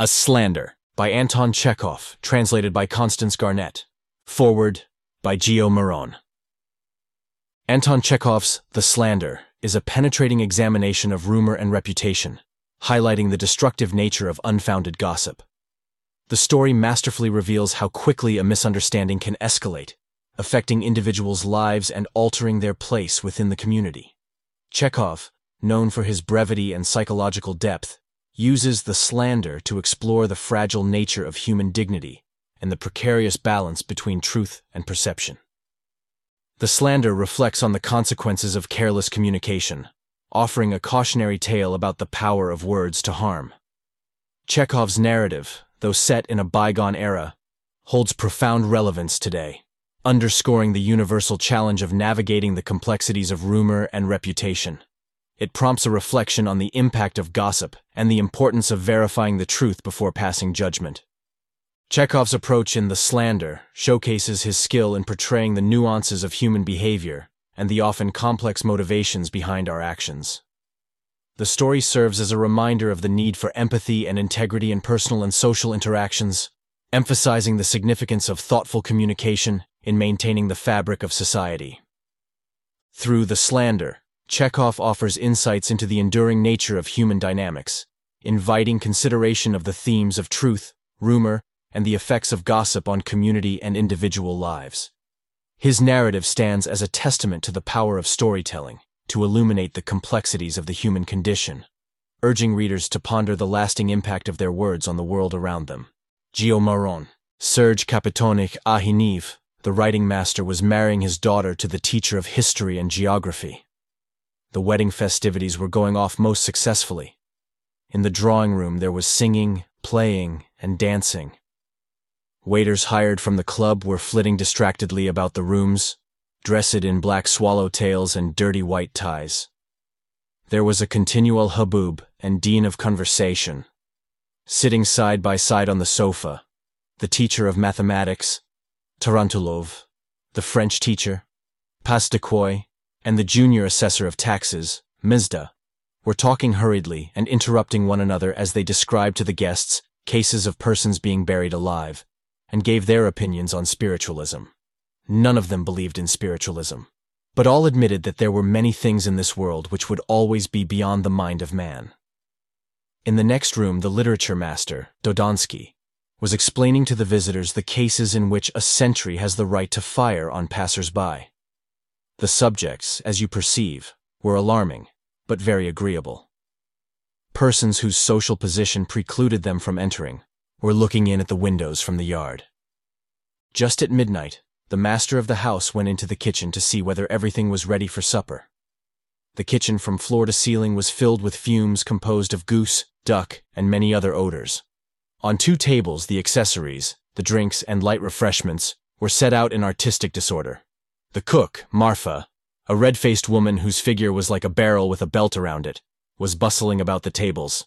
A Slander by Anton Chekhov, translated by Constance Garnett. Forward by Gio Marron. Anton Chekhov's The Slander is a penetrating examination of rumor and reputation, highlighting the destructive nature of unfounded gossip. The story masterfully reveals how quickly a misunderstanding can escalate, affecting individuals' lives and altering their place within the community. Chekhov, known for his brevity and psychological depth, uses the slander to explore the fragile nature of human dignity and the precarious balance between truth and perception. The slander reflects on the consequences of careless communication, offering a cautionary tale about the power of words to harm. Chekhov's narrative, though set in a bygone era, holds profound relevance today, underscoring the universal challenge of navigating the complexities of rumor and reputation. It prompts a reflection on the impact of gossip and the importance of verifying the truth before passing judgment. Chekhov's approach in The Slander showcases his skill in portraying the nuances of human behavior and the often complex motivations behind our actions. The story serves as a reminder of the need for empathy and integrity in personal and social interactions, emphasizing the significance of thoughtful communication in maintaining the fabric of society. Through The Slander, Chekhov offers insights into the enduring nature of human dynamics, inviting consideration of the themes of truth, rumor, and the effects of gossip on community and individual lives. His narrative stands as a testament to the power of storytelling to illuminate the complexities of the human condition, urging readers to ponder the lasting impact of their words on the world around them. Gio Marron, Serge Kapitonich Ahineev, the writing master was marrying his daughter to the teacher of history and geography. The wedding festivities were going off most successfully. In the drawing room, there was singing, playing, and dancing. Waiters hired from the club were flitting distractedly about the rooms, dressed in black swallowtails and dirty white ties. There was a continual hubbub and din of conversation. Sitting side by side on the sofa, the teacher of mathematics, Tarantulov, the French teacher, Pasdequoi, and the junior assessor of taxes, Mzda, were talking hurriedly and interrupting one another as they described to the guests cases of persons being buried alive, and gave their opinions on spiritualism. None of them believed in spiritualism, but all admitted that there were many things in this world which would always be beyond the mind of man. In the next room, the literature master, Dodonsky, was explaining to the visitors the cases in which a sentry has the right to fire on passers-by. The subjects, as you perceive, were alarming, but very agreeable. Persons whose social position precluded them from entering were looking in at the windows from the yard. Just at midnight, the master of the house went into the kitchen to see whether everything was ready for supper. The kitchen from floor to ceiling was filled with fumes composed of goose, duck, and many other odors. On two tables, the accessories, the drinks, and light refreshments were set out in artistic disorder. The cook, Marfa, a red-faced woman whose figure was like a barrel with a belt around it, was bustling about the tables.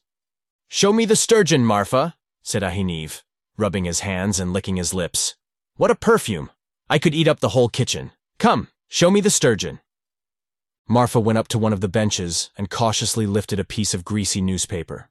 Show me the sturgeon, Marfa, said Ahineev, rubbing his hands and licking his lips. What a perfume! I could eat up the whole kitchen. Come, show me the sturgeon. Marfa went up to one of the benches and cautiously lifted a piece of greasy newspaper.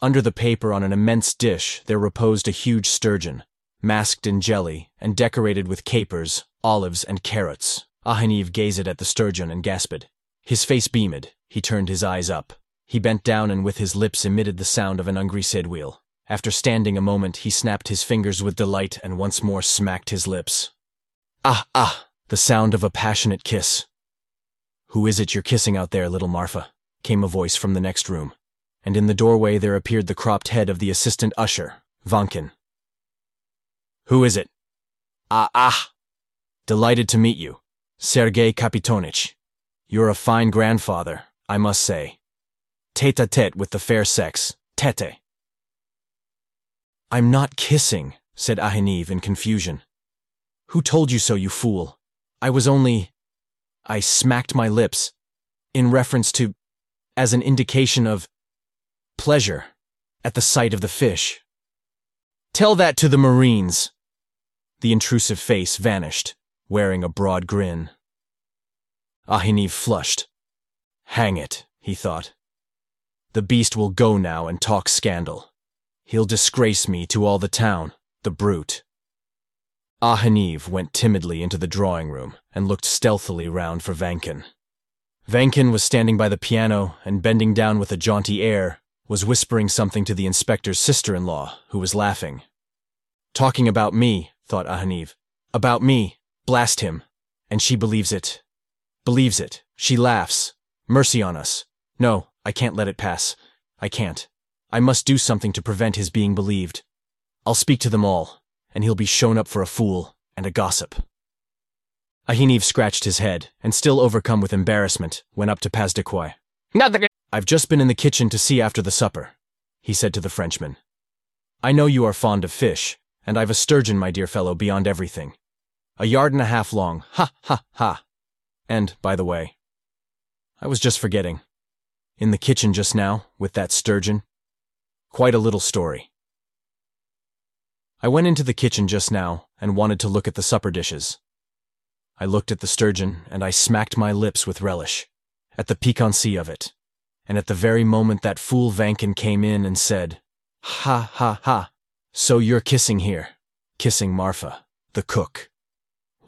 Under the paper on an immense dish there reposed a huge sturgeon, masked in jelly and decorated with capers, olives, and carrots. Ahineev gazed at the sturgeon and gasped. His face beamed. He turned his eyes up. He bent down and with his lips emitted the sound of an ungreased wheel. After standing a moment, he snapped his fingers with delight and once more smacked his lips. Ah, ah, the sound of a passionate kiss. Who is it you're kissing out there, little Marfa? came a voice from the next room, and in the doorway there appeared the cropped head of the assistant usher, Vankin. Who is it? Ah, ah, Delighted to meet you, Sergei Kapitonich. You're a fine grandfather, I must say. Tete-a-tete with the fair sex, tete. I'm not kissing, said Ahineev in confusion. Who told you so, you fool? I was only... I smacked my lips, in reference to... as an indication of... pleasure, at the sight of the fish. Tell that to the Marines. The intrusive face vanished wearing a broad grin. Ahineev flushed. Hang it, he thought. The beast will go now and talk scandal. He'll disgrace me to all the town, the brute. Ahineev went timidly into the drawing room and looked stealthily round for Vankin. Vankin was standing by the piano and bending down with a jaunty air, was whispering something to the inspector's sister-in-law, who was laughing. Talking about me, thought Ahineev. About me. Blast him. And she believes it. Believes it. She laughs. Mercy on us. No, I can't let it pass. I can't. I must do something to prevent his being believed. I'll speak to them all and he'll be shown up for a fool and a gossip. Ahineev scratched his head, and still overcome with embarrassment, went up to Pasdequoi. I've just been in the kitchen to see after the supper, he said to the Frenchman. I know you are fond of fish, and I've a sturgeon, my dear fellow, beyond everything. A yard and a half long, ha, ha, ha. And, by the way, I was just forgetting. In the kitchen just now, with that sturgeon. Quite a little story. I went into the kitchen just now and wanted to look at the supper dishes. I looked at the sturgeon and I smacked my lips with relish, at the piquancy of it, and at the very moment that fool Vankin came in and said, Ha ha ha, so you're kissing here, kissing Marfa, the cook.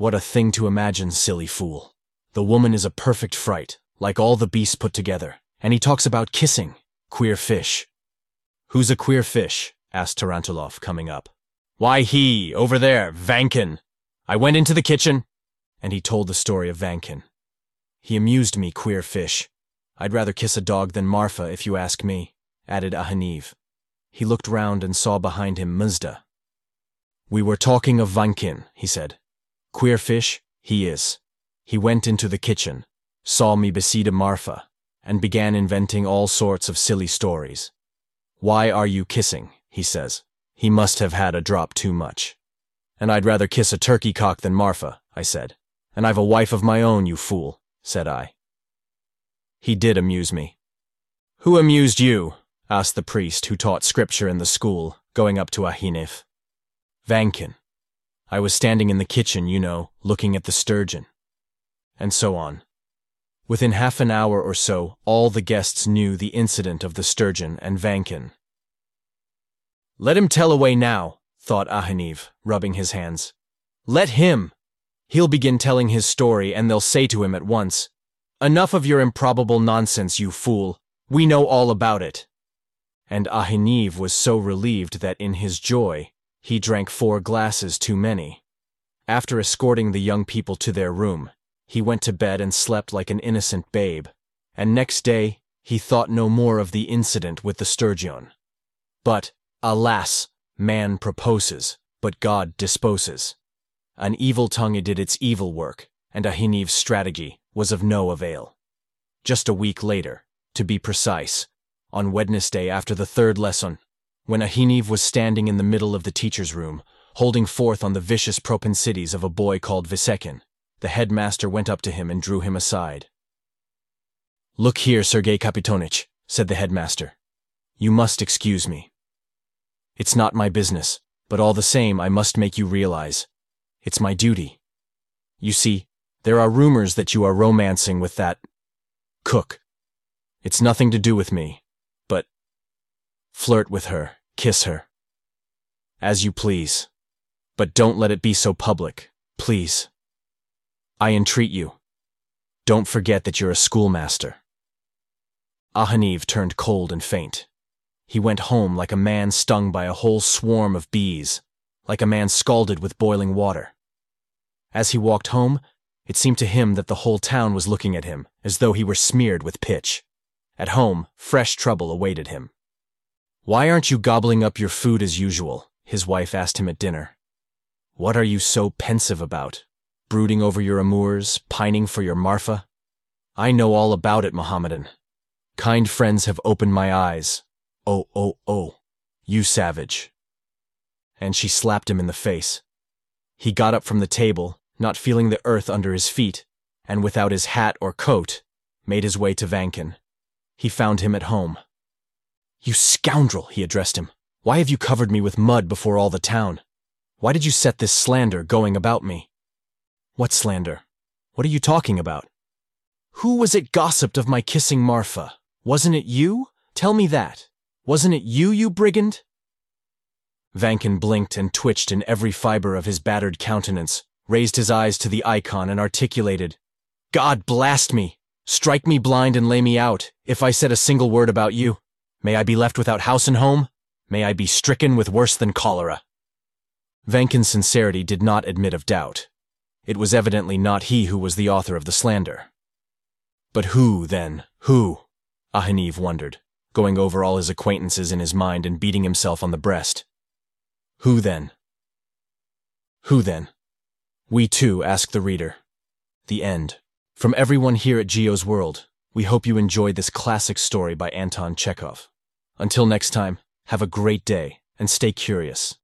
What a thing to imagine, silly fool. The woman is a perfect fright, like all the beasts put together, and he talks about kissing, queer fish. Who's a queer fish? asked Tarantulov, coming up. Why he, over there, Vankin. I went into the kitchen, and he told the story of Vankin. He amused me, queer fish. I'd rather kiss a dog than Marfa, if you ask me, added Ahineev. He looked round and saw behind him Mzda. We were talking of Vankin, he said. Queer fish, he is. He went into the kitchen, saw me beside Marfa, and began inventing all sorts of silly stories. Why are you kissing, he says. He must have had a drop too much. And I'd rather kiss a turkey cock than Marfa, I said. And I've a wife of my own, you fool, said I. He did amuse me. Who amused you? asked the priest who taught scripture in the school, going up to Ahineev. Vankin. I was standing in the kitchen, you know, looking at the sturgeon. And so on. Within half an hour or so, all the guests knew the incident of the sturgeon and Vankin. Let him tell away now, thought Ahineev, rubbing his hands. Let him! He'll begin telling his story, and they'll say to him at once, Enough of your improbable nonsense, you fool. We know all about it. And Ahineev was so relieved that in his joy, he drank four glasses too many. After escorting the young people to their room, he went to bed and slept like an innocent babe, and next day he thought no more of the incident with the sturgeon. But, Alas, man proposes, but God disposes. An evil tongue did its evil work, and Ahineev's strategy was of no avail. Just a week later, to be precise, on Wednesday after the third lesson, when Ahineev was standing in the middle of the teacher's room, holding forth on the vicious propensities of a boy called Visekin, the headmaster went up to him and drew him aside. Look here, Sergei Kapitonich, said the headmaster. You must excuse me. It's not my business, but all the same I must make you realize. It's my duty. You see, there are rumors that you are romancing with that cook. It's nothing to do with me, flirt with her, kiss her. As you please. But don't let it be so public, please. I entreat you. Don't forget that you're a schoolmaster. Ahineev turned cold and faint. He went home like a man stung by a whole swarm of bees, like a man scalded with boiling water. As he walked home, it seemed to him that the whole town was looking at him, as though he were smeared with pitch. At home, fresh trouble awaited him. Why aren't you gobbling up your food as usual? His wife asked him at dinner. What are you so pensive about? Brooding over your amours, pining for your Marfa? I know all about it, Mohammedan. Kind friends have opened my eyes, Oh, oh, oh, you savage. And she slapped him in the face. He got up from the table, not feeling the earth under his feet, and without his hat or coat, made his way to Vankin. He found him at home. You scoundrel, he addressed him. Why have you covered me with mud before all the town? Why did you set this slander going about me? What slander? What are you talking about? Who was it gossiped of my kissing Marfa? Wasn't it you? Tell me that. Wasn't it you, you brigand? Vankin blinked and twitched in every fiber of his battered countenance, raised his eyes to the icon and articulated, God blast me! Strike me blind and lay me out, if I said a single word about you. May I be left without house and home? May I be stricken with worse than cholera. Vankin's sincerity did not admit of doubt. It was evidently not he who was the author of the slander. But who, then, who? Ahineev wondered, going over all his acquaintances in his mind and beating himself on the breast. Who then? Who then? We too ask the reader. The end. From everyone here at Gio's World, we hope you enjoyed this classic story by Anton Chekhov. Until next time, have a great day and stay curious.